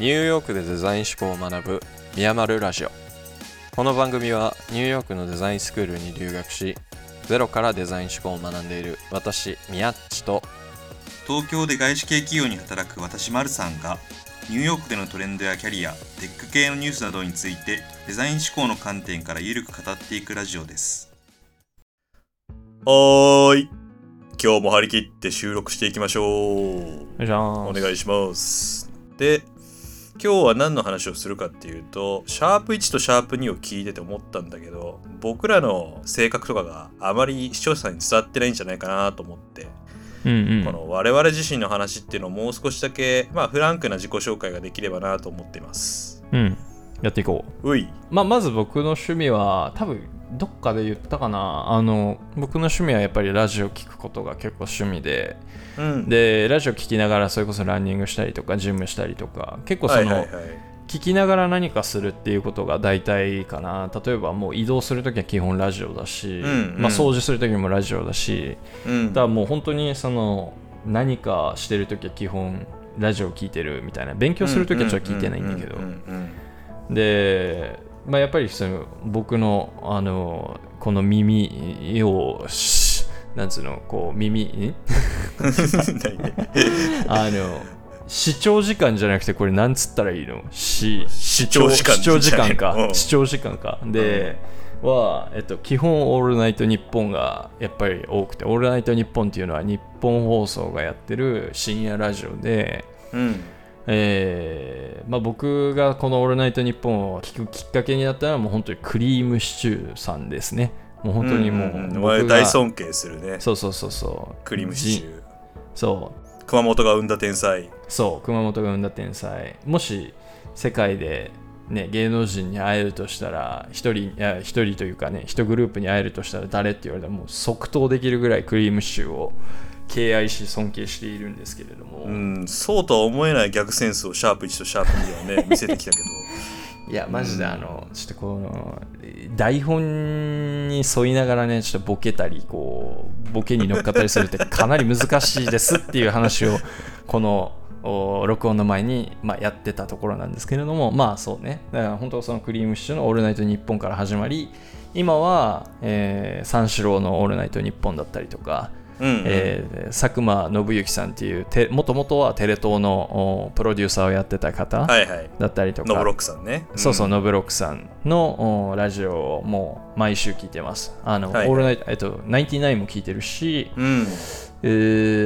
ニューヨークでデザイン思考を学ぶミヤマルラジオ。この番組はニューヨークのデザインスクールに留学しゼロからデザイン思考を学んでいる私ミヤッチと東京で外資系企業に働く私マルさんがニューヨークでのトレンドやキャリアテック系のニュースなどについてデザイン思考の観点からゆるく語っていくラジオです。はーい。今日も張り切って収録していきましょう。じゃあお願いします。で今日は何の話をするかっていうとシャープ1とシャープ2を聞いてて思ったんだけど僕らの性格とかがあまり視聴者さんに伝わってないんじゃないかなと思ってうんうんこの我々自身の話っていうのをもう少しだけ、まあ、フランクな自己紹介ができればなと思っています。うんやっていこう。うい。まあ、まず僕の趣味は多分どっかで言ったかな。あの僕の趣味はやっぱりラジオ聞くことが結構趣味で。うん。でラジオ聞きながらそれこそランニングしたりとかジムしたりとか結構その、はいはいはい。聞きながら何かするっていうことが大体かな。例えばもう移動するときは基本ラジオだし、んうん。まあ、掃除するときもラジオだし。うん。だからもう本当にその何かしてるときは基本ラジオ聞いてるみたいな。勉強するときはちょっと聞いてないんだけどで、まあ、やっぱりその僕のあのこの耳をしなんつうのこう耳 あの視聴時間じゃなくてこれなんつったらいいの？し視聴時間視聴時間か、うん。視聴時間か。で、は、えっと、基本「オールナイトニッポン」がやっぱり多くて「オールナイトニッポン」っていうのは日本放送がやってる深夜ラジオで、うん。えーまあ、僕がこの「オールナイトニッポン」を聞くきっかけになったのはもう本当にクリームシチューさんですね。もう本当にもううんうん大尊敬するね。そうそうそうそう。クリームシチュー。そう。熊本が生んだ天才。そう。熊本が生んだ天才。もし世界で、ね、芸能人に会えるとしたら一人いや一人というかね一グループに会えるとしたら誰って言われたらもう即答できるぐらいクリームシチューを敬愛し尊敬しているんですけれども、うん、そうとは思えない逆センスをシャープ1とシャープ2ではね、見せてきたけど。いやマジであのちょっとこの台本に沿いながらねちょっとボケたりこうボケに乗っかったりするってかなり難しいですっていう話をこのお録音の前に、まあ、やってたところなんですけれどもまあそうねだから本当そのくりぃむしちゅーの「オールナイトニッポン」から始まり今は、えー三四郎の「オールナイトニッポン」だったりとか、うん、うん。えー佐久間宣行さんっていうてもともとはテレ東のおプロデューサーをやってた方はいはい。だったりとか、ノブロックさんね。そうそう、んノブロックさんのおラジオをもう毎週聞いてます。あの、はいオールナイト、えっと、ナインティナインも聞いてるし、うん。え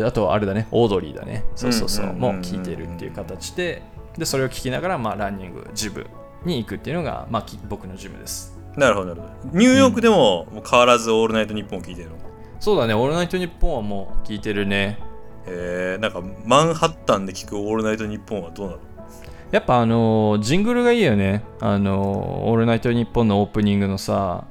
ーあとはあれだね、オードリーだね。そうそうそう、うんうんうんうんもう聞いてるっていう形で、で、それを聞きながら、まあ、ランニング、ジムに行くっていうのが、まあ、き僕のジムです。なるほど、なるほど。ニューヨークでも変わらずオールナイトニッポンを聞いてるの？そうだね、オールナイトニッポンはもう聞いてるね。えー、なんかマンハッタンで聞くオールナイトニッポンはどうなの？やっぱあのージングルがいいよね。あのーオールナイトニッポンのオープニングのさ、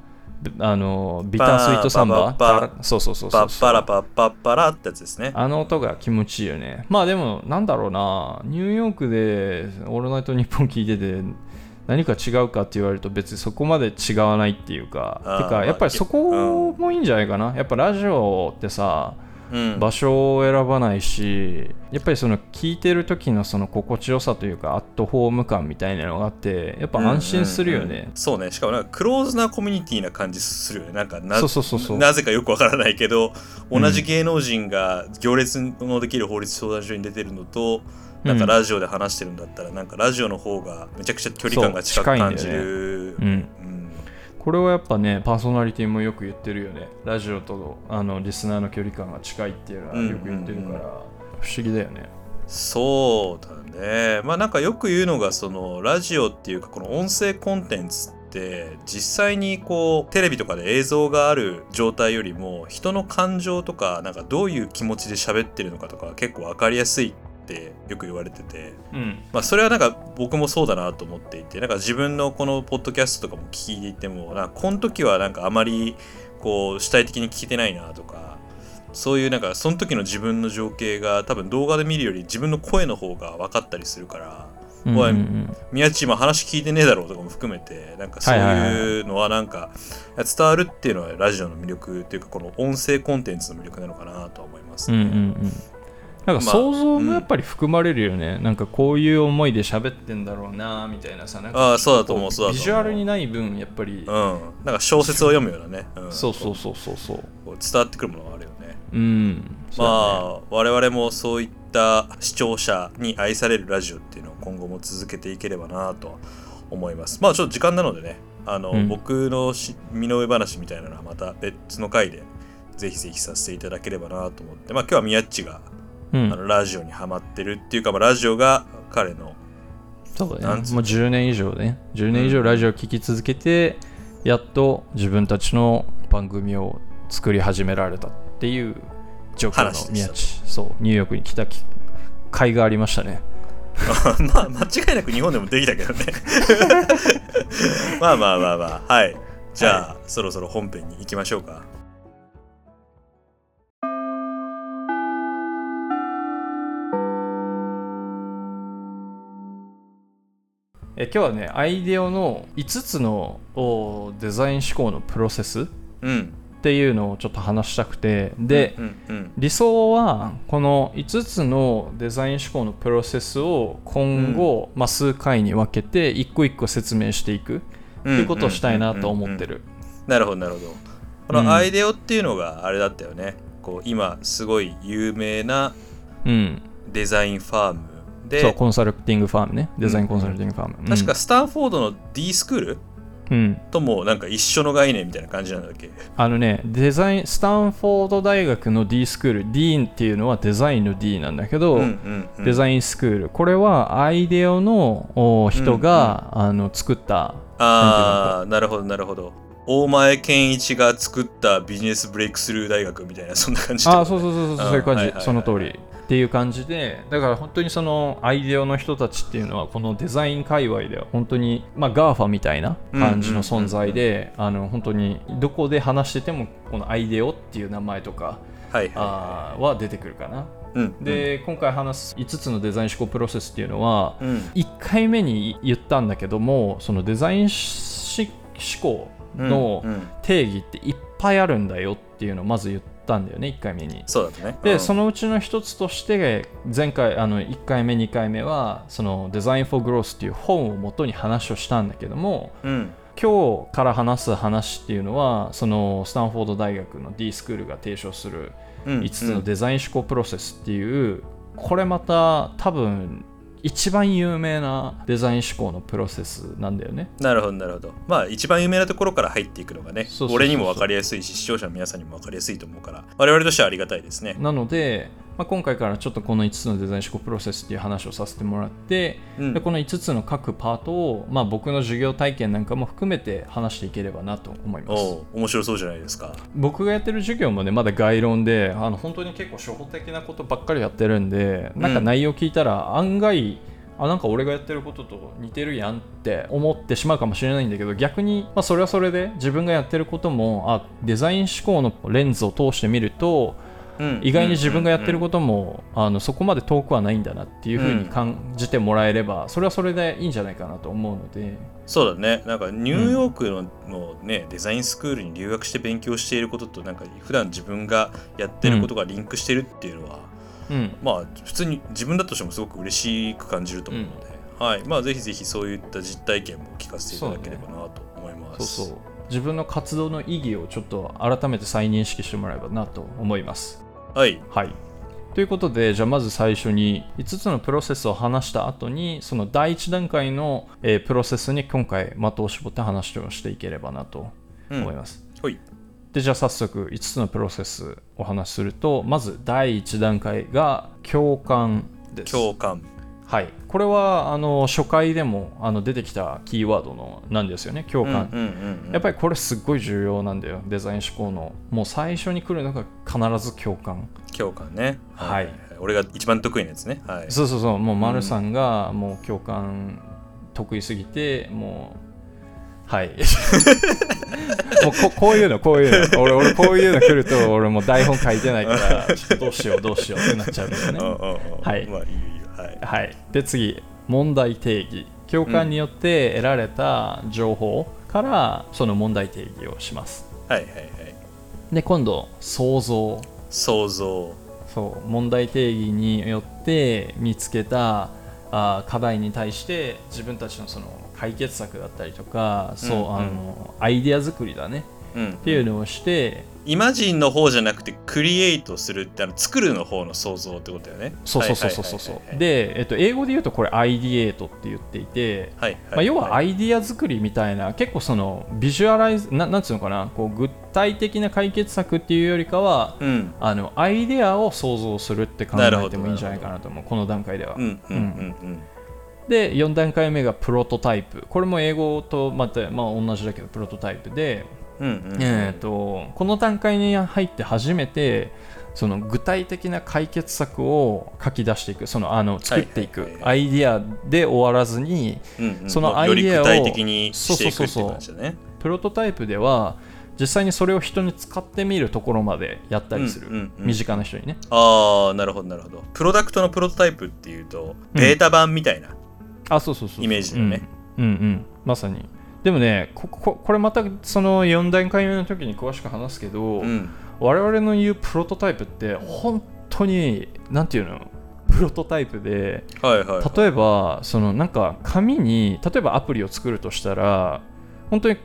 あのービタースイートサンバ？そうそうそうそうパラパッパッパラってやつですね。あの音が気持ちいいよね。まあでも、なんだろうな、ニューヨークでオールナイトニッポン聞いてて、何か違うかって言われると別にそこまで違わないっていうか、てか、やっぱりそこもいいんじゃないかな。やっぱラジオってさ、うん。場所を選ばないし、やっぱりその聞いてる時のその心地よさというか、アットホーム感みたいなのがあって、やっぱ安心するようんうんねうん。そうね。しかもなんかクローズなコミュニティな感じするよね。なんかなそうそうそうそうなぜかよくわからないけど、うん同じ芸能人が行列のできる法律相談所に出てるのと、なんかラジオで話してるんだったら、なんかラジオの方がめちゃくちゃ距離感が近く感じる。これはやっぱねパーソナリティもよく言ってるよね。ラジオとあのリスナーの距離感が近いっていうのはよく言ってるから、不思議だよね。そうだね。まあなんかよく言うのがそのラジオっていうかこの音声コンテンツって実際にこうテレビとかで映像がある状態よりも人の感情とかなんかどういう気持ちで喋ってるのかとかが結構わかりやすいってよく言われてて。うんまあそれはなんか僕もそうだなと思っていてなんか自分のこのポッドキャストとかも聞いていてもなんかこの時はなんかあまりこう主体的に聞いてないなとかそういうなんかその時の自分の情景が多分動画で見るより自分の声の方が分かったりするからうんうんうん宮地今話聞いてねえだろうとかも含めてなんかそういうのはなんか伝わるっていうのはラジオの魅力っていうかこの音声コンテンツの魅力なのかなとは思いますね。うんうんうんなんかまあ想像もやっぱり含まれるよね、なんかこういう思いで喋ってんだろうなみたいなさなんかああそうだと思うそうビジュアルにない分やっぱり、うん。なんか小説を読むようなね、うん。そうそうそうそうそう。伝わってくるものがあるよね。うん。まあ我々もそういった視聴者に愛されるラジオっていうのを今後も続けていければなとは思います。まあちょっと時間なのでねあの、うん。僕のし身の上話みたいなのはまた別の回でぜひぜひさせていただければなと思って。まあ今日は宮っちがうん。あのラジオにハマってるっていうか、まあ、ラジオが彼のそうだねもう10年以上ね。10年以上ラジオを聴き続けて、やっと自分たちの番組を作り始められたっていう状況の宮地。そう。ニューヨークに来たき甲斐がありましたね。まあ間違いなく日本でもできたけどね。まあまあまあまあ。はい。じゃあ、そろそろ本編に行きましょうかえ今日はねアイデオの5つのおデザイン思考のプロセスっうん。ていうのをちょっと話したくてで、うんうん。理想はこの5つのデザイン思考のプロセスを今後、まあ、数回に分けて一個一個説明していくっていうことをしたいなと思ってる。なるほどなるほど。こうんのアイデオっていうのがあれだったよね、こう今すごい有名なうん、デザインファームでそうコンサルティングファームね。デザインコンサルティングファーム、うん。確かスタンフォードの D スクールうん、ともなんか一緒の概念みたいな感じなんだっけ？あのねデザインスタンフォード大学の D スクール D っていうのはデザインの D なんだけど、うんうんうん。デザインスクール。これはアイデオのお人が、あの作ったああなるほどなるほど。大前健一が作ったビジネスブレイクスルー大学みたいなそんな感じああそうそうそうそううんそういう感じ、はいはいはい。その通りっていう感じでだから本当にそのアイデアの人たちっていうのはこのデザイン界隈では本当にまあ GAFA みたいな感じの存在であの本当にどこで話しててもこのアイデオっていう名前とかはいはい。あーは出てくるかな。うんで今回話す5つのデザイン思考プロセスっていうのはうん。1回目に言ったんだけどもそのデザインし思考の定義っていっぱいあるんだよっていうのをまず言ったんだよね1回目に。そうだね。で、うん。そのうちの一つとして前回あの1回目2回目はそのデザイン・フォー・グロースっていう本を元に話をしたんだけどもうん。今日から話す話っていうのはそのスタンフォード大学の D スクールが提唱するうん。5つのデザイン思考プロセスっていうこれまた多分一番有名なデザイン思考のプロセスなんだよね。なるほどなるほど。まあ一番有名なところから入っていくのがね俺にも分かりやすいし視聴者の皆さんにも分かりやすいと思うから我々としてはありがたいですね。なので、まあ、今回からちょっとこの5つのデザイン思考プロセスっていう話をさせてもらって、うん。でこの5つの各パートを、まあ、僕の授業体験なんかも含めて話していければなと思います。面白そうじゃないですか。僕がやってる授業もねまだ概論であの本当に結構初歩的なことばっかりやってるんでなんか内容聞いたら案外、あなんか俺がやってることと似てるやんって思ってしまうかもしれないんだけど逆に、まあ、それはそれで自分がやってることもあデザイン思考のレンズを通してみるとうん意外に自分がやってるとことも、あのそこまで遠くはないんだなっていうふうに感じてもらえれば、それはそれでいいんじゃないかなと思うので、そうだね。なんかニューヨークの,、のねデザインスクールに留学して勉強していることとなんか普段自分がやってることがリンクしてるっていうのは、うん、まあ普通に自分だとしてもすごく嬉しく感じると思うので、はい。まあぜひぜひそういった実体験も聞かせていただければなと思います。そうそう。自分の活動の意義をちょっと改めて再認識してもらえばなと思います。はい。はい。ということでじゃあまず最初に5つのプロセスを話した後にその第1段階の、えープロセスに今回的を絞って話をしていければなと思います。ほい。でじゃあ早速5つのプロセスお話しするとまず第1段階が共感です。共感はい、これはあの初回でもあの出てきたキーワードのなんですよね共感。うんうんうんうん。やっぱりこれすっごい重要なんだよデザイン思考の。もう最初に来るのが必ず共感。共感ね。はい。俺が一番得意なやつね。はい。そうそうそうもう丸さんがもう共感得意すぎてもうはい。もうここういうのこういうの。俺俺こういうの来ると俺もう台本書いてないからちょっとどうしようどうしようってなっちゃうんですよね。うんうんう。んはい。まあいいよはい。はい、で次問題定義。共感によって得られた情報からその問題定義をします。はいはいはい。で今度想像。想像。そう。問題定義によって見つけたあ課題に対して自分たちのその解決策だったりとか、そううんうん。あのアイデア作りだね。うん。っていうのをして、イマジンの方じゃなくてクリエイトするってあの作るの方の想像ってことだよね。そうそうそうそうそうで、えっと、英語で言うとこれアイディエートって言っていて、はいまあ、要はアいイディア作りみたいな結構そのビジュアライズななんつうのかなこう具体的な解決策っていうよりかはうん。あのアイデアを想像するって考えてもいいんじゃないかなと思う。この段階では、うんうんうんうん。で4段階目がプロトタイプ。これも英語とまた、まあ、同じだけどプロトタイプで、うんうん。えー、とこの段階に入って初めてその具体的な解決策を書き出していくそのあの作っていくアイデアで終わらずにうんうん。そのアイデアをより具体的にしていくっていう感じだね。プロトタイプでは実際にそれを人に使ってみるところまでやったりする、うんうんうん。身近な人にね。ああなるほどなるほど。プロダクトのプロトタイプっていうとベータ版みたいな、あそうそうそうそう。イメージだよね。うん、うんうん。まさにでもねこここれまたその4段階目の時に詳しく話すけど、うん。我々の言うプロトタイプって本当になんていうの？プロトタイプではいはいはい。例えばそのなんか紙に例えばアプリを作るとしたら本当に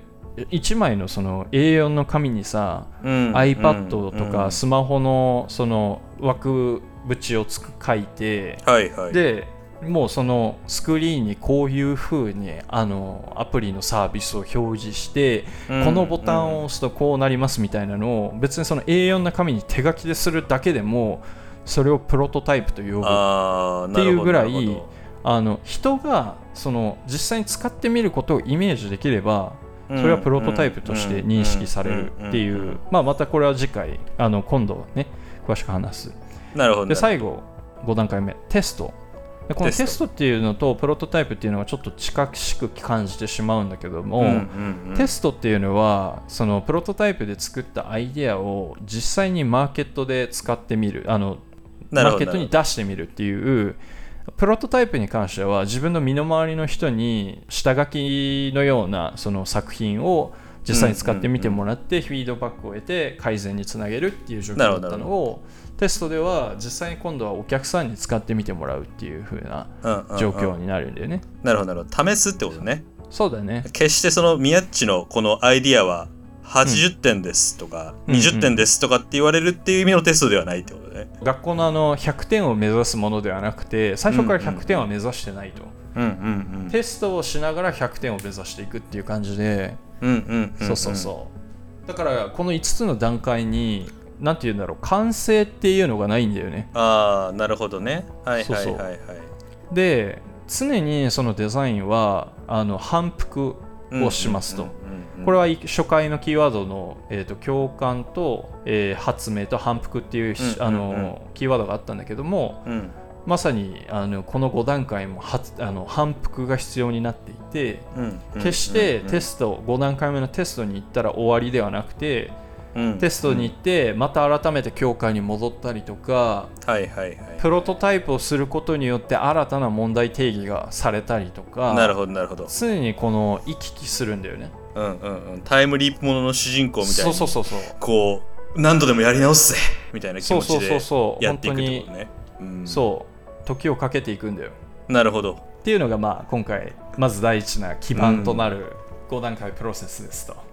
1枚のその A4 の紙にさ、うん。iPad とうん。かスマホのその枠縁をつく書いて、はいはい。でもうそのスクリーンにこういう風にあのアプリのサービスを表示して、うん。このボタンを押すとこうなりますみたいなのを別にその A4 の紙に手書きでするだけでもそれをプロトタイプと呼ぶ。っていうぐらいあの人がその実際に使ってみることをイメージできればそれはプロトタイプとして認識されるっていう、まあ、またこれは次回あの今度ね詳しく話す。なるほどで最後5段階目テスト。でこのテスト。っていうのとプロトタイプっていうのはちょっと近しく感じてしまうんだけども、うんうんうん。テストっていうのはそのプロトタイプで作ったアイデアを実際にマーケットで使ってみる。あのマーケットに出してみるっていうプロトタイプに関しては自分の身の回りの人に下書きのようなその作品を実際に使ってみてもらってフィードバックを得て改善につなげるっていう状況だったのをテストでは実際に今度はお客さんに使ってみてもらうっていう風なうんうんうん状況になるんだよね。なるほどなるほど試すってことねそうだね。決してその宮っちのこのアイディアは80点ですとか、うん20点ですとかって言われるっていう意味のテストではないってことね。学校のあの100点を目指すものではなくて最初から100点は目指してないと、うんうんうん。テストをしながら100点を目指していくっていう感じで、うんうんうん。そうそうそうだからこの5つの段階に何て言うんだろう完成っていうのがないんだよね。ああ、なるほどね。はいはいはいはい。で常にそのデザインはあの反復をしますと、これは初回のキーワードの、えー、と共感と、えー発明と反復っていう、うんあのキーワードがあったんだけどもうん。まさにあのこの5段階もはあの反復が必要になっていて決してテススト5段階目のテストに行ったら終わりではなくてトテストに行ってまた改めて教会に戻ったりとかはいはいはい。プロトタイプをすることによって新たな問題定義がされたりとかなるほどなるほど。常にこの行き来するんだよねうんうんうん。タイムリープものの主人公みたいそうにそうそうそうこう何度でもやり直すぜみたいな気持ちそうそうそうでそうやっていくって本ことね。うんそう時をかけていくんだよなるほど。っていうのがまあ今回まず第一な基盤となる5段階プロセスですと。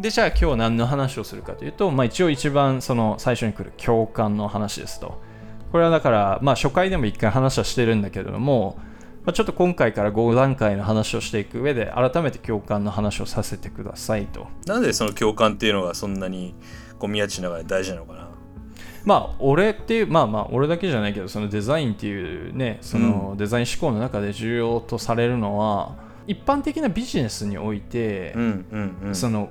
でじゃあ今日何の話をするかというと、まあ、一応一番その最初に来る共感の話ですと。これはだから、まあ、初回でも一回話はしてるんだけれども、まあ、ちょっと今回から5段階の話をしていく上で改めて共感の話をさせてくださいと。なんでその共感っていうのがそんなにこう宮地の中で大事なのかな？まあ俺っていうまあまあ俺だけじゃないけどそのデザインっていうねそのデザイン思考の中で重要とされるのは一般的なビジネスにおいて、うんうんうんその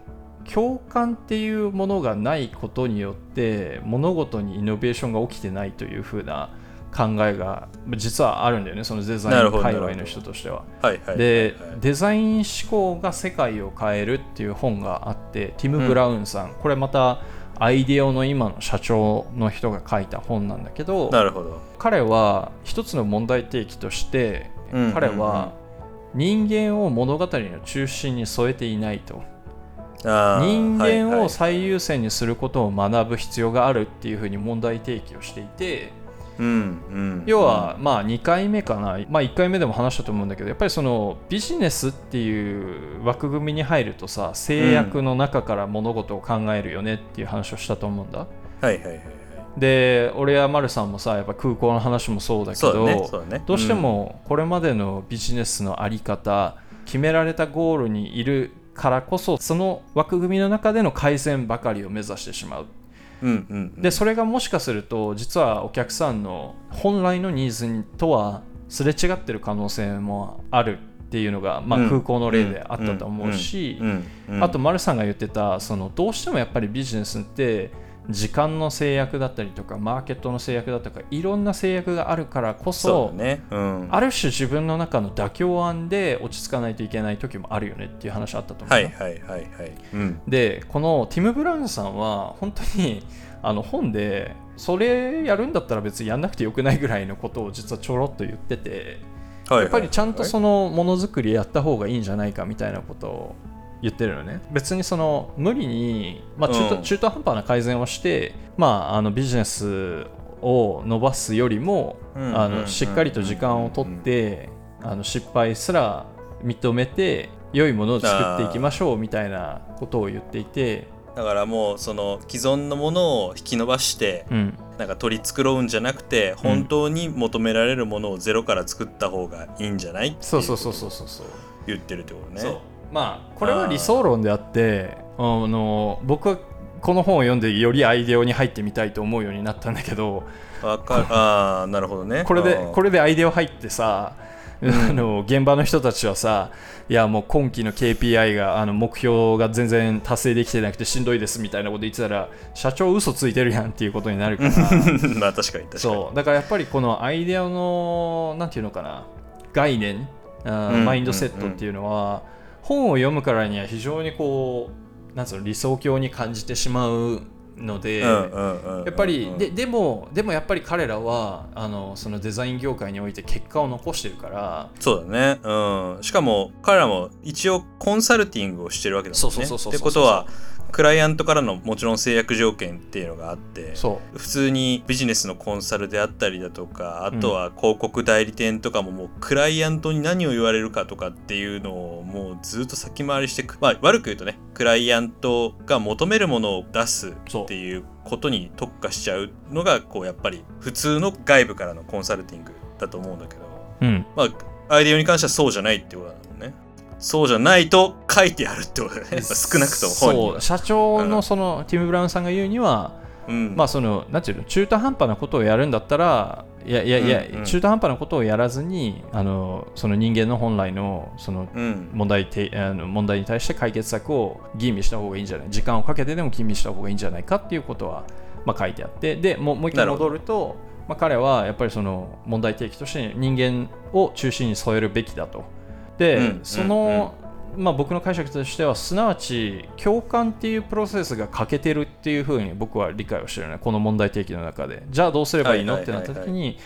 共感っていうものがないことによって物事にイノベーションが起きてないというふうな考えが実はあるんだよねそのデザイン界隈の人としては。はいはいでデザイン思考が世界を変えるっていう本があってティム・ブラウンさん、これまたアイデオの今の社長の人が書いた本なんだけどなるほど。彼は一つの問題提起として、うん。彼は人間を物語の中心に添えていないと。人間を最優先にすることを学ぶ必要があるっていうふうに問題提起をしていてうんうん。要はまあ2回目かな、まあ、1回目でも話したと思うんだけどやっぱりそのビジネスっていう枠組みに入るとさ制約の中から物事を考えるよねっていう話をしたと思うんだ。はいはいはいはい。で俺や丸さんもさやっぱ空港の話もそうだけどだねね。どうしてもこれまでのビジネスの在り方決められたゴールにいるからこそその枠組みの中での改善ばかりを目指してしまう。うんうんうん。でそれがもしかすると実はお客さんの本来のニーズとはすれ違ってる可能性もあるっていうのが、まあ、うん。空港の例であったと思うしあと丸さんが言ってたそのどうしてもやっぱりビジネスって時間の制約だったりとかマーケットの制約だとかいろんな制約があるからこそね。うん。ある種自分の中の妥協案で落ち着かないといけない時もあるよねっていう話あったと思う、はいはいはいはい。うん。でこのティム・ブラウンさんは本当に あの本でそれやるんだったら別にやんなくてよくないぐらいのことを実はちょろっと言っててやっぱりちゃんとそのものづくりやった方がいいんじゃないかみたいなことを言ってるのね。別にその無理に、まあ、中途うん。中途半端な改善をして、まあ、あのビジネスを伸ばすよりも、うんあうん。のしっかりと時間をとって、あの失敗すら認めて良いものを作っていきましょうみたいなことを言っていて、だからもうその既存のものを引き伸ばしてうん、なんか取り繕うんじゃなくて本当に求められるものをゼロから作った方がいいんじゃないっていそうそうそううそうそうそう。言ってるってことねまあこれは理想論であってあの僕はこの本を読んでよりアイデアに入ってみたいと思うようになったんだけどわかる。ああなるほどね。これでこれれでアイデア入ってさ、あの現場の人たちはさいやもう今期の KPI があの目標が全然達成できてなくてしんどいですみたいなこと言ってたら社長嘘ついてるやんっていうことになるから。まあ確かに確かに。そう。だからやっぱりこのアイデアのなんていうのかな概念うん。マインドセットっていうのは、本を読むからには非常にこうなんつうの理想郷に感じてしまうので、やっぱりででもでもやっぱり彼らはあのそのデザイン業界において結果を残してるからそうだね。うん。しかも彼らも一応コンサルティングをしてるわけだもんね。ってことはクライアントからのもちろん制約条件っていうのがあってそ普通にビジネスのコンサルであったりだとかあとは広告代理店とかももうクライアントに何を言われるかとかっていうのをもうずっと先回りしてくまあ悪く言うとねクライアントが求めるものを出すそうっていうことに特化しちゃうのがこうやっぱり普通の外部からのコンサルティングだと思うんだけど。う、うん、まあアイデアに関してはそうじゃないってことだもんね。そうじゃないと書いてあるってことだよね少なくともそう。社長のそのティム・ブラウンさんが言うには、うん。まあそのなんていうの中途半端なことをやるんだったらいやいやいや、うんうん。中途半端なことをやらずにあのその人間の本来のそのうん。問題てあの問題に対して解決策を吟味した方がいいんじゃない？時間をかけてでも吟味した方がいいんじゃないかっていうことは、まあ、書いてあって。でもうもう一回戻ると、まあ、彼はやっぱりその問題提起として人間を中心に添えるべきだと。で、うん。その、まあ、僕の解釈としてはすなわち共感っていうプロセスが欠けてるっていうふうに僕は理解をしてるねこの問題提起の中で。じゃあどうすればいいのってなった時に、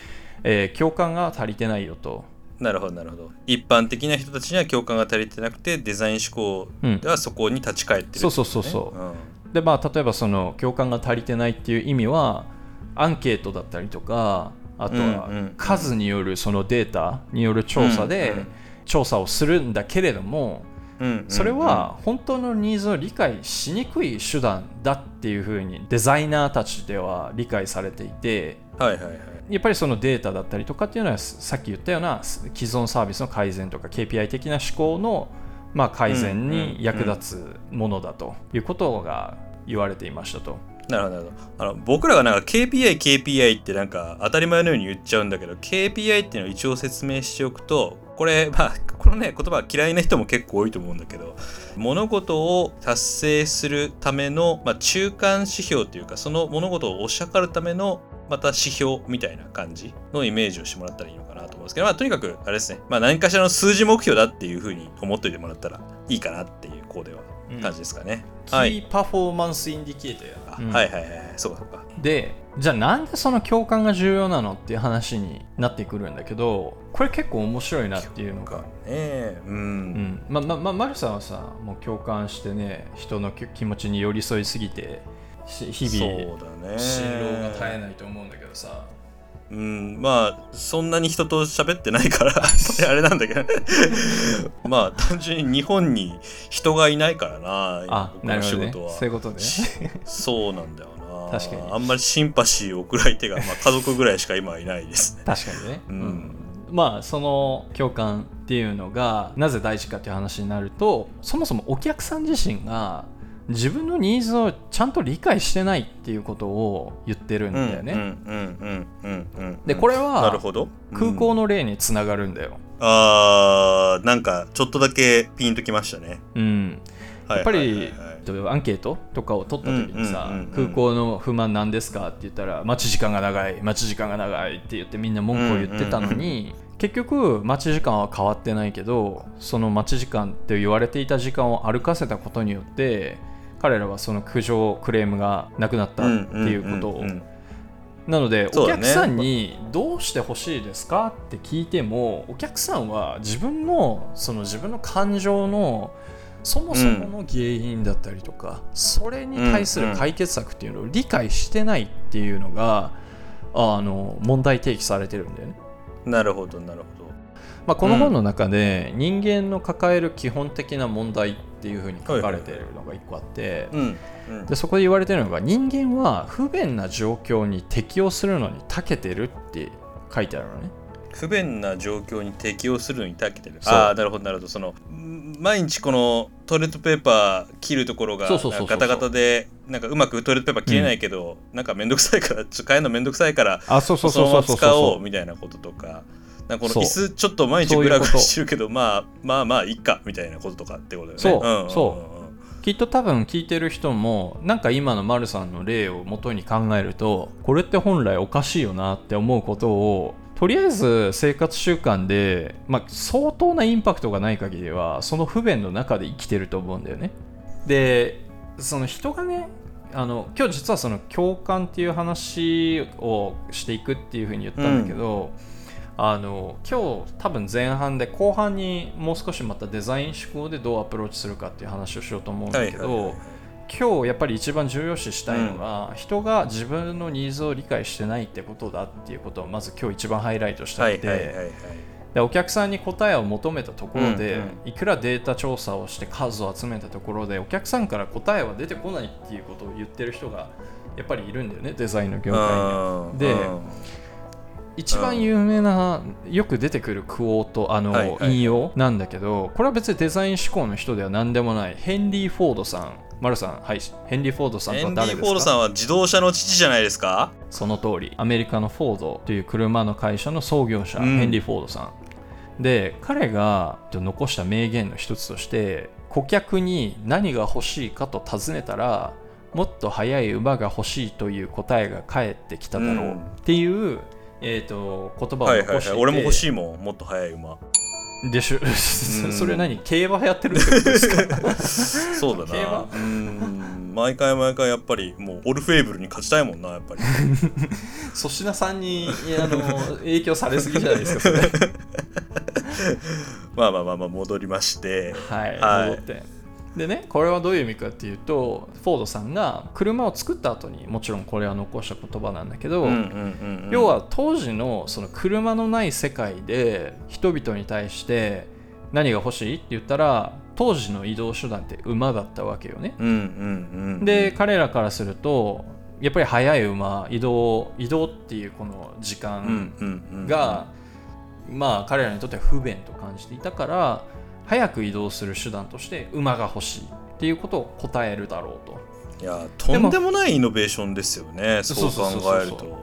えー共感が足りてないよと。なるほどなるほど。一般的な人たちには共感が足りてなくてデザイン思考うんではそこに立ち返ってるってそうことね、そうそうそうう。んでまあ例えばその共感が足りてないっていう意味はアンケートだったりとかあとはうんうんうん数によるそのデータによる調査でうんうん。調査をするんだけれどもうんうんうんそれは本当のニーズを理解しにくい手段だっていうふうにデザイナーたちでは理解されていてはいはいはい。やっぱりそのデータだったりとかっていうのはさっき言ったような既存サービスの改善とか KPI 的な思考のまあ改善に役立つものだということが言われていましたと。なるほどなるほど。あの僕らがなんか KPI KPI ってなんか当たり前のように言っちゃうんだけど KPI っていうのを一応説明しておくとこれまあこのね言葉は嫌いな人も結構多いと思うんだけど物事を達成するための、まあ、中間指標というかその物事を推し量るためのまた指標みたいな感じのイメージをしてもらったらいいのかなと思うんですけど、まあ、とにかくあれですね、まあ、何かしらの数字目標だっていうふうに思っといてもらったらいいかなっていうコーデは感じですかね。キはい。ーパフォーマンスインディケーターやな、うん。はいはいはい。はいそうかそうか。でじゃあなんでその共感が重要なのっていう話になってくるんだけどこれ結構面白いなっていうのが。ねううん。ん、まままマルさんはさもう共感してね人の気気持ちに寄り添いすぎてし日そう々だね。辛労が絶えないと思うんだけどさうんまあそんなに人と喋ってないから あれなんだけど。まあ単純に日本に人がいないからなあ僕なるほどね。の仕事は。そういうことね。そうなんだよな。確かに。あんまりシンパシーを送る相手が、まあ、家族ぐらいしか今はいないです。ね確かにね、うん。まあその共感っていうのがなぜ大事かっていう話になるとそもそもお客さん自身が自分のニーズをちゃんと理解してないっていうことを言ってるんだよね、うんうんうんうんうんでこれはほど。空港の、の例につながるんだよ、あーなんかちょっとだけピンときましたね。うん、ややっぱり、アンケートとかを取った時にさ、うんうんうんうん。空港の不満なんですかって言ったら待ち時間が長い待ち時間が長いって言ってみんな文句を言ってたのに、結局待ち時間は変わってないけどその待ち時間って言われていた時間を歩かせたことによって彼らはその苦情クレームがなくなったっていうことを、なので、お客さんにどうしてほしいですかって聞いてもお客さんは自分のその自分の感情のそもそもの原因だったりとか、それに対する解決策っていうのを理解してないっていうのが、あの問題提起されてるんだよね。なるほどなるほどまあ、この本の中で人間の抱える基本的な問題っていうふうに書かれているのが一個あって、うんうん。でそこで言われてるのが人間は不便な状況に適応するのに長けてるって書いてあるのね。不便な状況に適応するのに長けてる。そう。ああなるほどなるほど。そのん毎日このトイレットペーパー切るところがそうそうそうそうガタガタでなんかうまくトイレットペーパー切れないけど、なんかめんどくさいからちょっと変えるのめんどくさいからあ、そうそうそのままそうそう。そう使おそうみたいなこととかなんかこの椅子ちょっと毎日グラグラしてるけどまあまあまあいっかみたいなこととかってことだよね。そう。んんんん。そきっと多分聞いてる人もなんか今のマルさんの例を元に考えるとこれって本来おかしいよなって思うことをとりあえず生活習慣で、まあ、相当なインパクトがない限りはその不便の中で生きてると思うんだよね。でその人がねあの今日実はその共感っていう話をしていくっていうふうに言ったんだけど、あの今日多分前半で後半にもう少しまたデザイン思考でどうアプローチするかっていう話をしようと思うんだけど、はいはいはいはい。今日やっぱり一番重要視したいのが、人が自分のニーズを理解してないってことだっていうことをまず今日一番ハイライトしたはいくて、はいはいはいでお客さんに答えを求めたところで、うんいくらデータ調査をして数を集めたところでお客さんから答えは出てこないっていうことを言ってる人がやっぱりいるんだよねデザインの業界に。は。でうんうん一番有名なよく出てくるクオートあの、はいはい引用なんだけどこれは別にデザイン思考の人では何でもない。ヘンリー・フォードさん。マルさんはい。ヘンリー・フォードさんとヘンリー・は誰ですか？フォードさんは自動車の父じゃないですか？その通り。アメリカのフォードという車の会社の創業者、うん。ヘンリー・フォードさん。で彼が残した名言の一つとして顧客に何が欲しいかと尋ねたらもっと速い馬が欲しいという答えが返ってきただろうっていう、えー、と言葉をはいはいはい。残していて、俺も欲しいもん。もっと速い馬。でしょ。うん。それ何？競馬流行ってるってことですか？そうだ競馬？なうん。毎回毎回やっぱりもうオルフェーブルに勝ちたいもんなやっぱり。粗品さんにあの影響されすぎじゃないですかそれ。まあまあまあまあ戻りまして。はい、はい。戻ってでねこれはどういう意味かっていうとフォードさんが車を作った後にもちろんこれは残した言葉なんだけど、要は当時のその車のない世界で人々に対して何が欲しいって言ったら当時の移動手段って馬だったわけよね。で彼らからするとやっぱり速い馬移動移動っていうこの時うん間が、まあ彼らにとっては不便と感じていたから早く移動する手段として馬が欲しいっていうことを答えるだろうと。いやとんでもないイノベーションですよねそう考えると。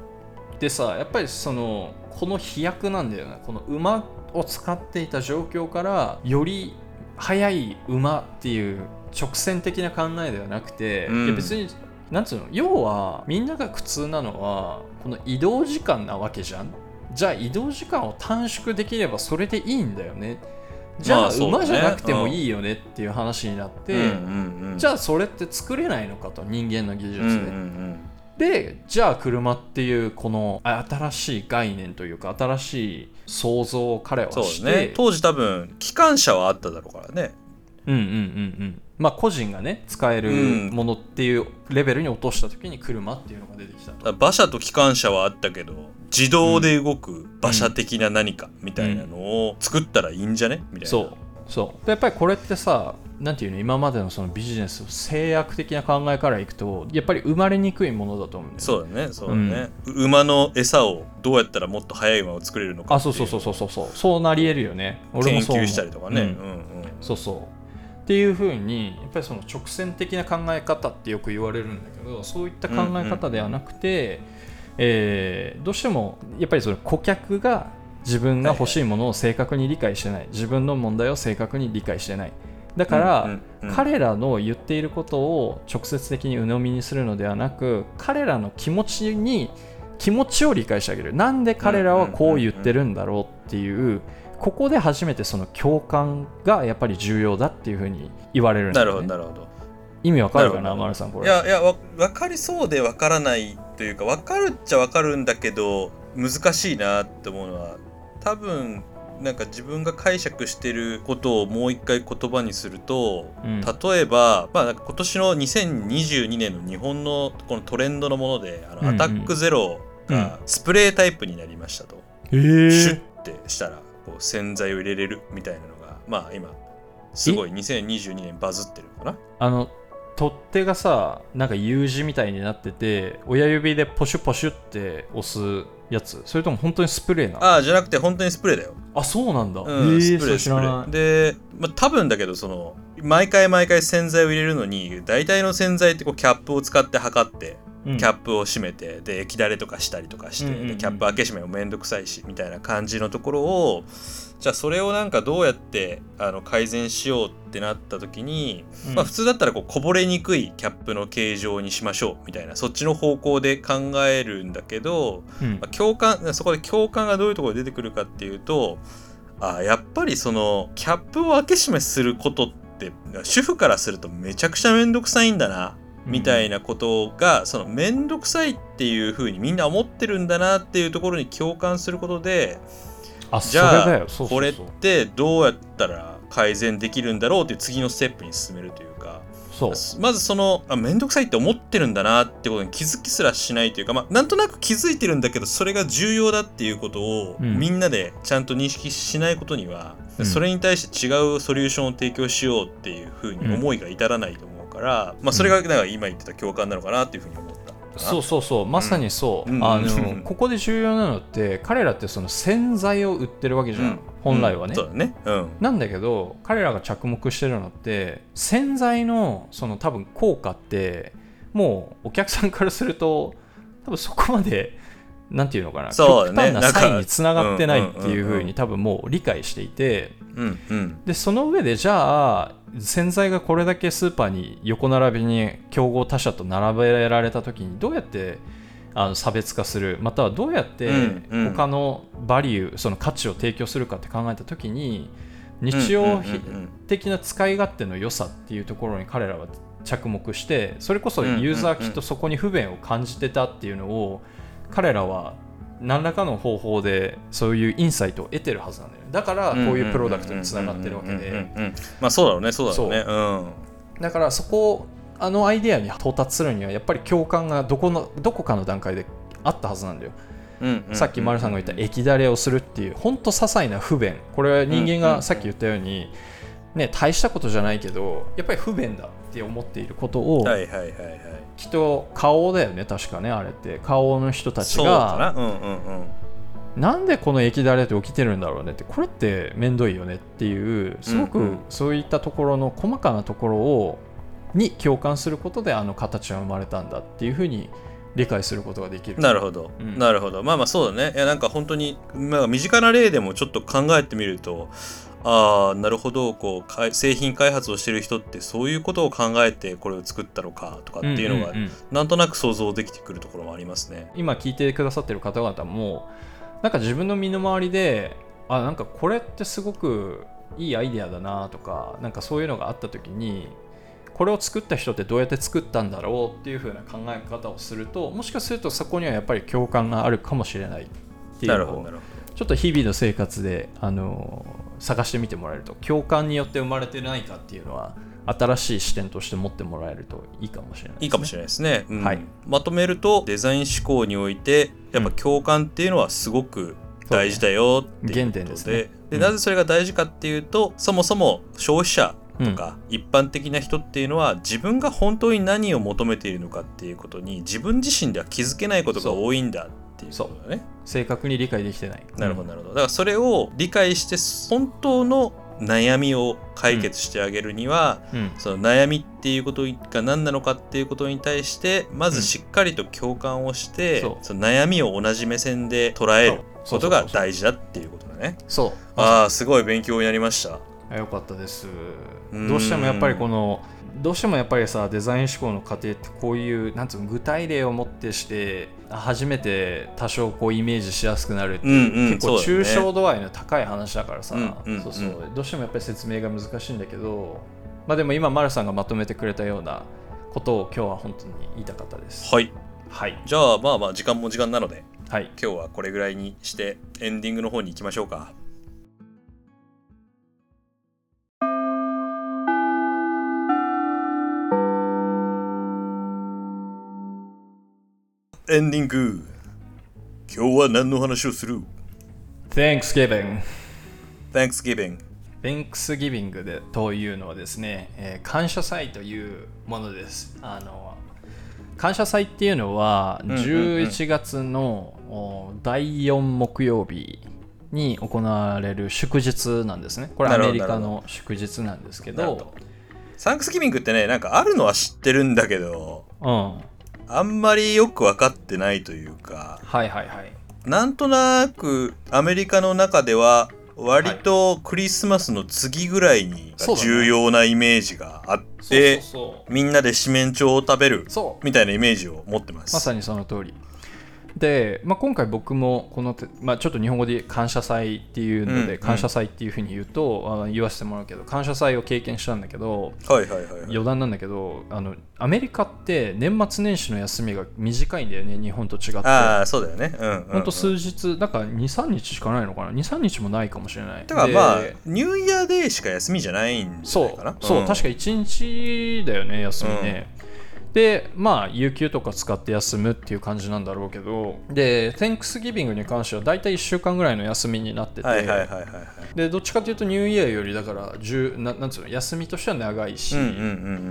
でさやっぱりそのこの飛躍なんだよね。この馬を使っていた状況からより速い馬っていう直線的な考えではなくて、うん。いや別になんつうの？要はみんなが苦痛なのはこの移動時間なわけじゃん。じゃあ移動時間を短縮できればそれでいいんだよねじゃあ馬じゃなくてもいいよねっていう話になって、じゃあそれって作れないのかと人間の技術で、うんうんうん。でじゃあ車っていうこのあ新しい概念というか新しい想像を彼はそうして、ね。当時多分機関車はあっただろうからね。うんうんうんうん。まあ個人がね使えるうんものっていうレベルに落とした時に車っていうのが出てきたと、馬車と機関車はあったけど自動で動く馬車的な何かみたいなのを作ったらいいんじゃね？みたいな。そう。そう。でやっぱりこれってさなんていうの？今までのそのビジネス制約的な考えからいくとやっぱり生まれにくいものだと思うんだよね。そうだねそうだね、馬の餌をどうやったらもっと速い馬を作れるのかあそう。そうそうそうそうそう。そうなり得るよね。俺研もそう思う。究したりとかね、ううんんうん。そうそう。っていうふうにやっぱりその直線的な考え方ってよく言われるんだけどそういった考え方ではなくて、えーどうしてもやっぱりその顧客が自分が欲しいものを正確に理解してない。自分の問題を正確に理解してない。だから、彼らの言っていることを直接的に鵜呑みにするのではなく彼らの気持ちに気持ちを理解してあげる。なんで彼らはこう言ってるんだろうっていうここで初めてその共感がやっぱり重要だっていうふうに言われるんだなるほどなるほど。意味わかるかな丸さんこれ。いやいやわ分かりそうで分からないというか分かるっちゃ分かるんだけど難しいなって思うのは多分なんか自分が解釈してることをもう一回言葉にすると、うん。例えば、まあ、今年の2022年の日本のこのトレンドのものであの、うんうん。アタックゼロがスプレータイプになりましたと、えシュッー、てしたらこう洗剤を入れれるみたいなのがまあ今すごい2022年バズってるのかな。あの取っ手がさなんか U 字みたいになってて親指でポシュポシュって押すやつ。それとも本当にスプレーなの？ああじゃなくて本当にスプレーだよ。あそうなんだ、うん、えー、スプレー知らない。で、まあ、多分だけどその毎回毎回洗剤を入れるのに大体の洗剤ってこうキャップを使って測ってうん。キャップを閉めてで液だれとかしたりとかして、うんうんうん。でキャップ開け閉めもめんどくさいしみたいな感じのところをじゃあそれをなんかどうやってあの改善しようってなった時に、うん。まあ、普通だったらこうこぼれにくいキャップの形状にしましょうみたいなそっちの方向で考えるんだけど、うん。まあ共感そこで共感がどういうところで出てくるかっていうとあやっぱりそのキャップを開け閉めすることって主婦からするとめちゃくちゃめんどくさいんだなみたいなことが、そのめんどくさいっていうふうにみんな思ってるんだなっていうところに共感することであじゃあこれってどうやったら改善できるんだろうっていう次のステップに進めるというか。そう。まずそのあめんどくさいって思ってるんだなってことに気づきすらしないというか、まあ、なんとなく気づいてるんだけどそれが重要だっていうことを、うん。みんなでちゃんと認識しないことには、うん。それに対して違うソリューションを提供しようっていうふうに思いが至らないと思うから、まあ、それがなんか今言ってた共感なのかなっていうふうに思った。そうそうそうまさにそう、うん。あうん。のここで重要なのって 彼らってその洗剤を売ってるわけじゃん、うん。本来はね、うん。そうだね。うん。なんだけど彼らが着目してるのって洗剤のその多分効果ってもうお客さんからすると多分そこまでなんていうのかなそうだね極端なサインにつながってないっていうふうに多分もう理解していて。うんうん。でその上でじゃあ洗剤がこれだけスーパーに横並びに競合他社と並べられた時にどうやってあの差別化するまたはどうやって他のバリューその価値を提供するかって考えた時に日用的な使い勝手の良さっていうところに彼らは着目してそれこそユーザーきっとそこに不便を感じてたっていうのを彼らは何らかの方法でそういうインサイトを得てるはずなんだよね。だからこういうプロダクトにつながってるわけで。まあそうだろうねそうだろうね。う。んだからそこあのアイデアに到達するにはやっぱり共感がどこのどこかの段階であったはずなんだよ、うんうんさっき丸さんが言った液だれをするっていう本当些細な不便。これは人間がさっき言ったように、ね、大したことじゃないけどやっぱり不便だって思っていることを、はいはいはいはい。きっと顔だよね確かねあれって。顔の人たちがな。うんうんうん。なんでこの液だれって起きてるんだろうねってこれってめんどいよねっていうすごくそういったところの細かなところをに共感することであの形は生まれたんだっていうふうに理解することができる。なるほど、うん。なるほど。まあまあそうだね。いやなんか本当に、まあ、身近な例でもちょっと考えてみるとああなるほど。こう製品開発をしてる人ってそういうことを考えてこれを作ったのかとかっていうのが、んんん。なんとなく想像できてくるところもありますね。今聞いてくださってる方々もなんか自分の身の回りであなんかこれってすごくいいアイデアだなとかなんかそういうのがあった時にこれを作った人ってどうやって作ったんだろうっていう風な考え方をするともしかするとそこにはやっぱり共感があるかもしれないっていうのをなるほちょっと日々の生活であの探してみてもらえると共感によって生まれてないかっていうのは新しい視点として持ってもらえるといいかもしれないです、ね、いいかもしれないですね、うん。はい。まとめるとデザイン思考においてやっぱ共感っていうのはすごく大事だよっていうことで。原点ですね。でうんなぜそれが大事かっていうとそもそも消費者とか一般的な人っていうのは自分が本当に何を求めているのかっていうことに自分自身では気づけないことが多いんだっていうことだね。正確に理解できてない。なるほどなるほど。だからそれを理解して本当の悩みを解決してあげるには、うん。その悩みっていうことが何なのかっていうことに対してまずしっかりと共感をして、そう。その悩みを同じ目線で捉えることが大事だっていうことだね。そう。ああすごい勉強になりました。あよかったです。うん。どうしてもやっぱりこのどうしてもやっぱりさデザイン思考の過程ってこういうなんつうの具体例をもってして初めて多少こうイメージしやすくなるっていう、うんうん結構抽象度合いの高い話だからさ、うんうんうん。そうそう。どうしてもやっぱり説明が難しいんだけどまあでも今丸さんがまとめてくれたようなことを今日は本当に言いたかったです。はい。はい。じゃあまあまあ時間も時間なのではい。今日はこれぐらいにしてエンディングの方に行きましょうか。エンディング。今日は何の話をする？Thanksgiving ?Thanksgiving Thanksgiving でというのはですね、えー感謝祭というものです。あの感謝祭っていうのはんうんうん。11月のお第4木曜日に行われる祝日なんですね。これアメリカの祝日なんですけど、サンクスギビングってねなんかあるのは知ってるんだけど。うん、あんまりよく分かってないというかはいはいはい。なんとなくアメリカの中では割とクリスマスの次ぐらいに重要なイメージがあって。みんなで四面鳥を食べるみたいなイメージを持ってます。まさにその通り。で、まあ、今回僕もこのて、まあ、ちょっと日本語で感謝祭っていうので、うん感謝祭っていうふうに言うと、あ言わせてもらうけど感謝祭を経験したんだけどはいはいはいはい。余談なんだけどあのアメリカって年末年始の休みが短いんだよね日本と違ってああそうだよね。うんうん、うん。ほんと数日だから23日しかないのかな？23日もないかもしれないだからまあでニューイヤーデーしか休みじゃないんじゃないかな？そうそう、ん確か1日だよね休みね、でまあ有給とか使って休むっていう感じなんだろうけどで Thanksgiving に関しては大体1週間ぐらいの休みになってて、はいはいはい。でどっちかというとニューイヤーよりだから10ななんつうの休みとしては長いし、うんうんうんう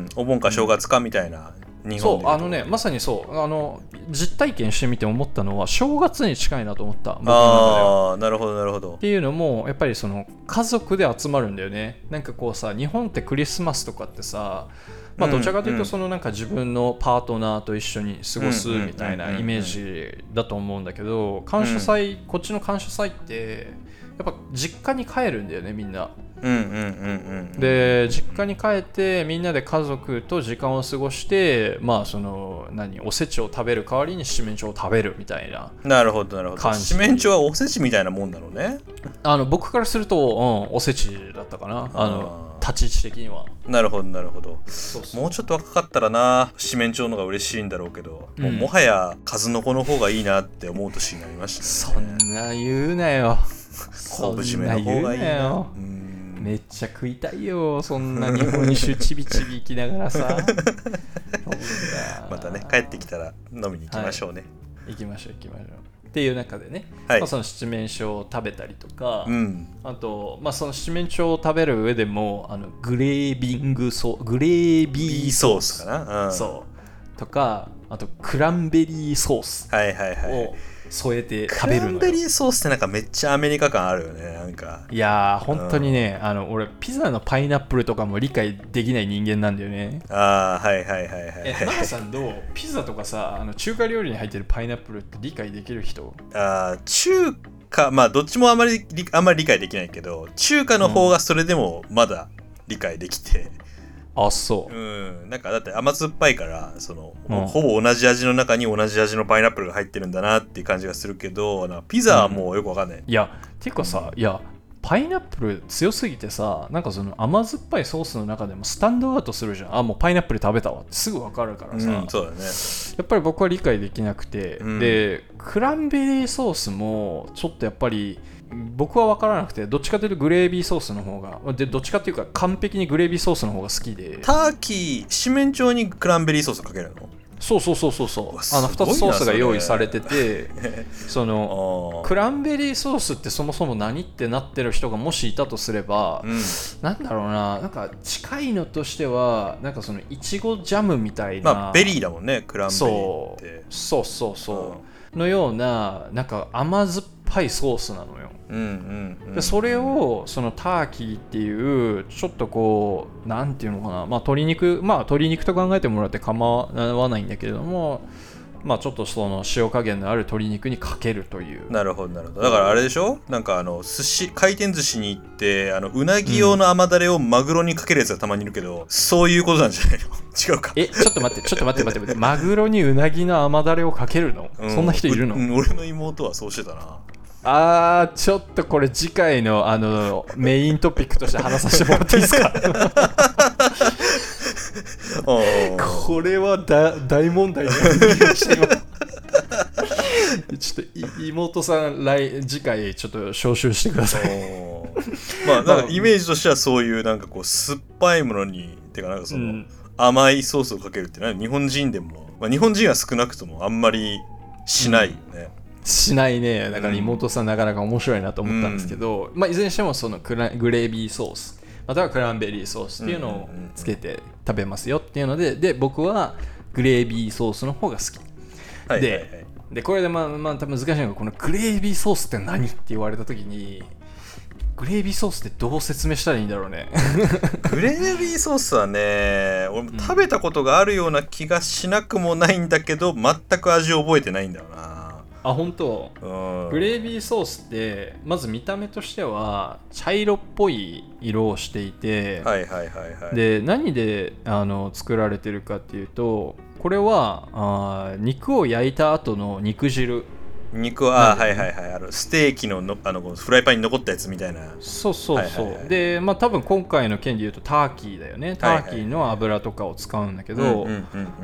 ん。お盆か正月かみたいな日本でそうあのねまさにそうあの実体験してみて思ったのは正月に近いなと思ったああなるほどなるほどっ。ていうのもやっぱりその家族で集まるんだよねなんかこうさ日本ってクリスマスとかってさまあうんどちらかといううんとそのなんか自分のパートナーと一緒に過ごすみたいなイメージだと思うんだけど感謝祭こっちの感謝祭ってやっぱ実家に帰るんだよねみんな。で実家に帰ってみんなで家族と時間を過ごしてまあその何おせちを食べる代わりに七面鳥を食べるみたいななるほどなるほど。感じ四面鳥はおせちみたいなもんなのね。あの僕からすると、うん、おせちだったかなあのあ立ち位置的にはなるほどなるほど。そうそうもうちょっと若かったらな四面鳥の方が嬉しいんだろうけど、もううんもはや数の子の方がいいなって思う年になりましたそね。んな言うなよ昆布締めの方がいいな。めっちゃ食いたいよそんな日本酒ちびちび行きながらさ またね帰ってきたら飲みに行きましょうね。行きましょう行きましょうっていう中でね、はいまあ、その七面鳥を食べたりとか、うん。あと、まあ、その七面鳥を食べる上でもあのグレービングソグレービービーソースかな？うん、そうとかあとクランベリーソースはいはいはい。を添えてク食べるのよ。ランベリーソースってなんかめっちゃアメリカ感あるよね。なんか。いやー本当にね、あの俺ピザのパイナップルとかも理解できない人間なんだよね。ああ、はいはいはいはいえ、マナさんどう？ピザとかさあの中華料理に入ってるパイナップルって理解できる人？あー中華、まあどっちもあまりりあんまり理解できないけど、中華の方がそれでもまだ理解できて、あそう。うん、なんかだって甘酸っぱいから、その、うん。ほぼ同じ味の中に同じ味のパイナップルが入ってるんだなっていう感じがするけど、なピザはもうよくわかんない。いやていうかさいやパイナップル強すぎてさなんかその甘酸っぱいソースの中でもスタンドアウトするじゃん。あもうパイナップル食べたわってすぐ分かるからさ、うん、そうだね。やっぱり僕は理解できなくて、うん。でクランベリーソースもちょっとやっぱり僕は分からなくてどっちかというとグレービーソースの方がでどっちかっていうか完璧にグレービーソースの方が好きで。ターキー、七面鳥にクランベリーソースかけるの？そうそうそうそうそう。あのすごいな2つソースが用意されててそあのー。クランベリーソースってそもそも何ってなってる人がもしいたとすれば、うん。なんだろうななんか近いのとしてはなんかそのいちごジャムみたいな、まあ、ベリーだもんね、クランベリーそって。う。そうそうそう、のようななんか甘酸っぱいソースなのようんうんうん。でそれをそのターキーっていうちょっとこうなんていうのかなまあ鶏肉まあ鶏肉と考えてもらって構わないんだけれどもまあちょっとその塩加減のある鶏肉にかけるという。なるほどなるほど。だからあれでしょ？なんかあの寿司回転寿司に行ってあのうなぎ用の甘だれをマグロにかけるやつがたまにいるけど、そういうことなんじゃないの？違うか。えちょっと待ってちょっと待って待って待ってマグロにうなぎの甘だれをかけるの、うそんな人いるの、ううん俺の妹はそうしてたな。あーちょっとこれ次回のあのメイントピックとして話させてもらっていいですか？これはだ大問題になりましたよ。ちょっとい妹さん来次回ちょっと招集してください。まあなんかイメージとしてはそういうなんかこう酸っぱいものにてかなんかその、うん。甘いソースをかけるってね日本人でも、まあ、日本人は少なくともあんまりしないよね、しないね。だから妹さんなかなか面白いなと思ったんですけど、まあ、いずれにしてもそのグレービーソースまたはクランベリーソースっていうのをつけて食べますよっていうのでで僕はグレービーソースの方が好き。はいはいはい。ででこれでまあまあ難しいのがこのグレービーソースって何って言われた時にグレービーソースってどう説明したらいいんだろうね。グレービーソースはね俺も食べたことがあるような気がしなくもないんだけど全く味を覚えてないんだよなあ本当？うん。グレービーソースってまず見た目としては茶色っぽい色をしていて、はいはいはいはい。で何であの作られてるかっていうとこれはあー肉を焼いた後の肉汁。肉は、はいはいはい。あのステーキののあのフライパンに残ったやつみたいな。そうそうそう、はいはいはい。でまあ多分今回の件で言うとターキーだよね。ターキーの油とかを使うんだけど、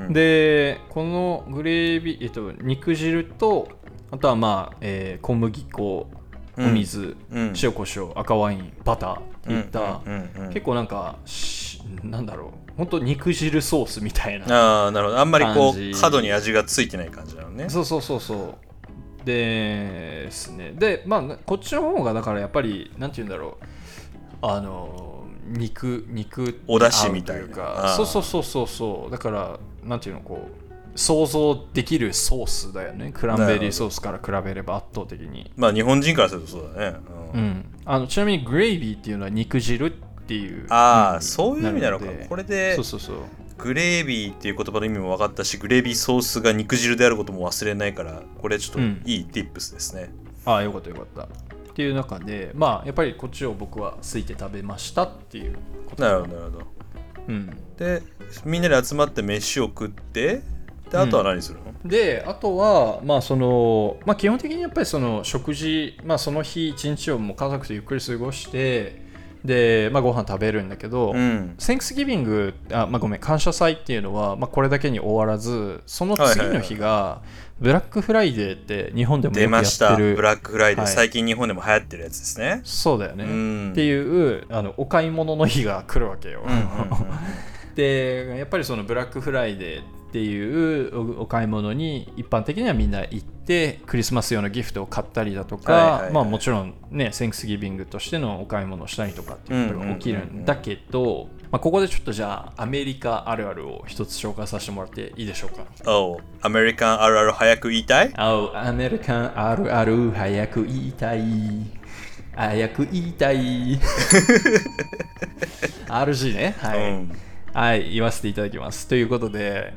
でこのグレービー、えっと、肉汁とあとはまあ、えー小麦粉お水、うん。塩コショウ赤ワインバターっていった、結構なんかしなんだろう。本当肉汁ソースみたいなああなるほど。あんまりこう角に味がついてない感じなのね。そうそうそうそう。ですね。でまあこっちの方がだからやっぱりなんて言うんだろう。あの肉肉お出汁みたいな。そうそうそうそうそう。だからなんていうのこう想像できるソースだよね。クランベリーソースから比べれば圧倒的に。まあ日本人からするとそうだね、うん。うん。あのちなみにグレイビーっていうのは肉汁っていうああ、うんそういう意味なのか。これでそうそうそう。グレービーっていう言葉の意味も分かったしグレービーソースが肉汁であることも忘れないからこれちょっとうん。いい tips ですね、ああよかったよかった。っていう中でまあやっぱりこっちを僕は好いて食べましたっていうこと。なるほどなるほど。うん。でみんなで集まって飯を食ってであとは何するの、であとはまあそのまあ基本的にやっぱりその食事まあその日一日をもう家族とゆっくり過ごしてでまあご飯食べるんだけど、うん。サンクスギビングあ、まあ、ごめん感謝祭っていうのは、まあ、これだけに終わらずその次の日がブラックフライデーって日本でも出ました。ブラックフライデー、はい。最近日本でも流行ってるやつですね。そうだよね、うん。っていうあのお買い物の日が来るわけよ、うんうんうん でやっぱりそのブラックフライデーっていうおお買い物に一般的にはみんな行ってクリスマス用のギフトを買ったりだとか、はいはいはい。まあもちろんねサンクスギビングとしてのお買い物をしたりとかっていうことが起きるんだけど、まあ、ここでちょっとじゃあアメリカあるあるを一つ紹介させてもらっていいでしょうか？Oh アメリカンあるある早く言いたい？あアメリカンあるある早く言いたい。早く言いたい。RG ね。はい、うんはい、言わせていただきます。ということで、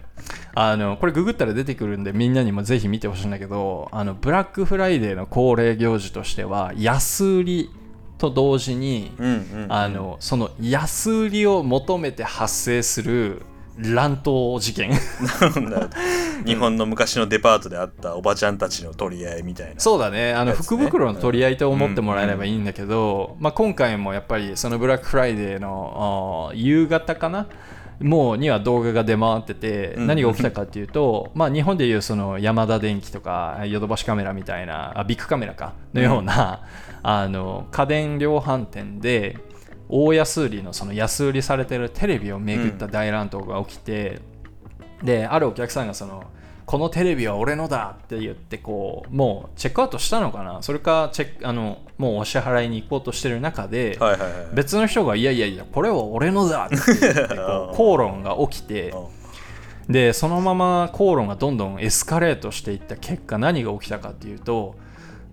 あのこれググったら出てくるんで、みんなにもぜひ見てほしいんだけど、あのブラックフライデーの恒例行事としては、安売りと同時に、うんうんあのその安売りを求めて発生する乱闘事件。日本の昔のデパートであったおばちゃんたちの取り合いみたいな。そうだね。あの福袋の取り合いと思ってもらえればいいんだけど、まあ、今回もやっぱりそのブラックフライデーの夕方かな？もうには動画が出回っててうん。何が起きたかっていうと、まあ、日本でいうそのヤマダ電機とかヨドバシカメラみたいなあビッグカメラかのような、あの家電量販店で大安売りのその安売りされてるテレビをめぐった大乱闘が起きて、であるお客さんがそのこのテレビは俺のだって言ってこうもうチェックアウトしたのかな？それかチェックあのもうお支払いに行こうとしてる中で、別の人がいやいやいやこれは俺のだって言ってこう 口論が起きてでそのまま口論がどんどんエスカレートしていった結果何が起きたかっていうと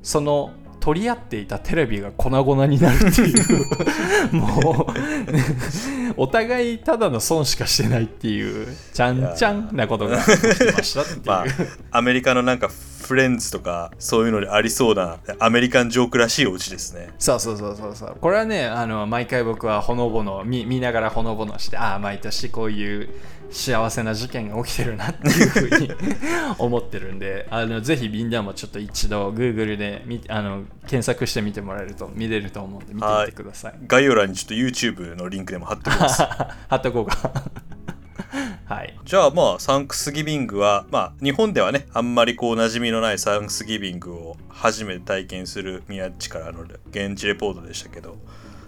その取り合っていたテレビが粉々になるっていう。もうお互いただの損しかしてないっていうちゃんちゃんなことが起きましたっていう、まあアメリカのなんかフレンズとかそういうのにありそうなアメリカンジョークらしいお家ですね。そうそうそうそうそう。これはねあの毎回僕はほのぼの見見ながらほのぼのしてああ毎年こういう幸せな事件が起きてるなっていうふうに 思ってるんであのぜひみんなもちょっと一度 Google で見あの検索してみてもらえると見れると思うんで見てみてください。概要欄にちょっと YouTube のリンクでも貼っておきます。貼っとこうか。はい。じゃあまあサンクスギビングはまあ日本ではねあんまりこう馴染みのないサンクスギビングを初めて体験する宮地からの現地レポートでしたけど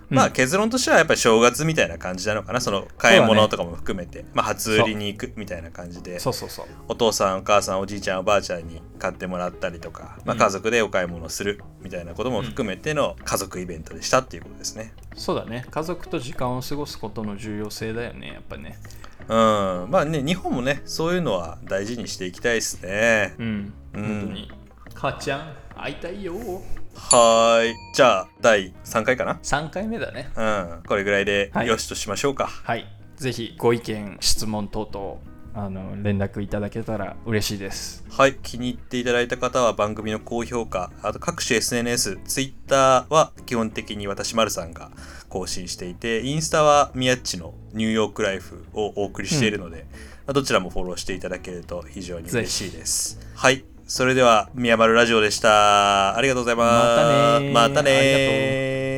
まあ結論としてはやっぱり正月みたいな感じなのかな。その買い物とかも含めて、まあ初売りに行くみたいな感じで。そう。そうそうお父さんお母さんおじいちゃんおばあちゃんに買ってもらったりとか、まあ、うん家族でお買い物するみたいなことも含めての家族イベントでしたっていうことですね。そうだね。家族と時間を過ごすことの重要性だよねやっぱね。うん、まあね日本もねそういうのは大事にしていきたいですね。うん。うん。本当に。母ちゃん会いたいよはーい。じゃあ第3回かな？3回目だね。うん。これぐらいではい。よしとしましょうか。はい、ぜひご意見、質問等々あの連絡いただけたら嬉しいです。はい、気に入っていただいた方は番組の高評価、あと各種 SNS、Twitter は基本的に私、丸さんが更新していて、インスタは宮っちのニューヨークライフをお送りしているので、まあどちらもフォローしていただけると非常に嬉しいです。はい、それでは宮丸ラジオでした。ありがとうございます。またねーまたねーありがとう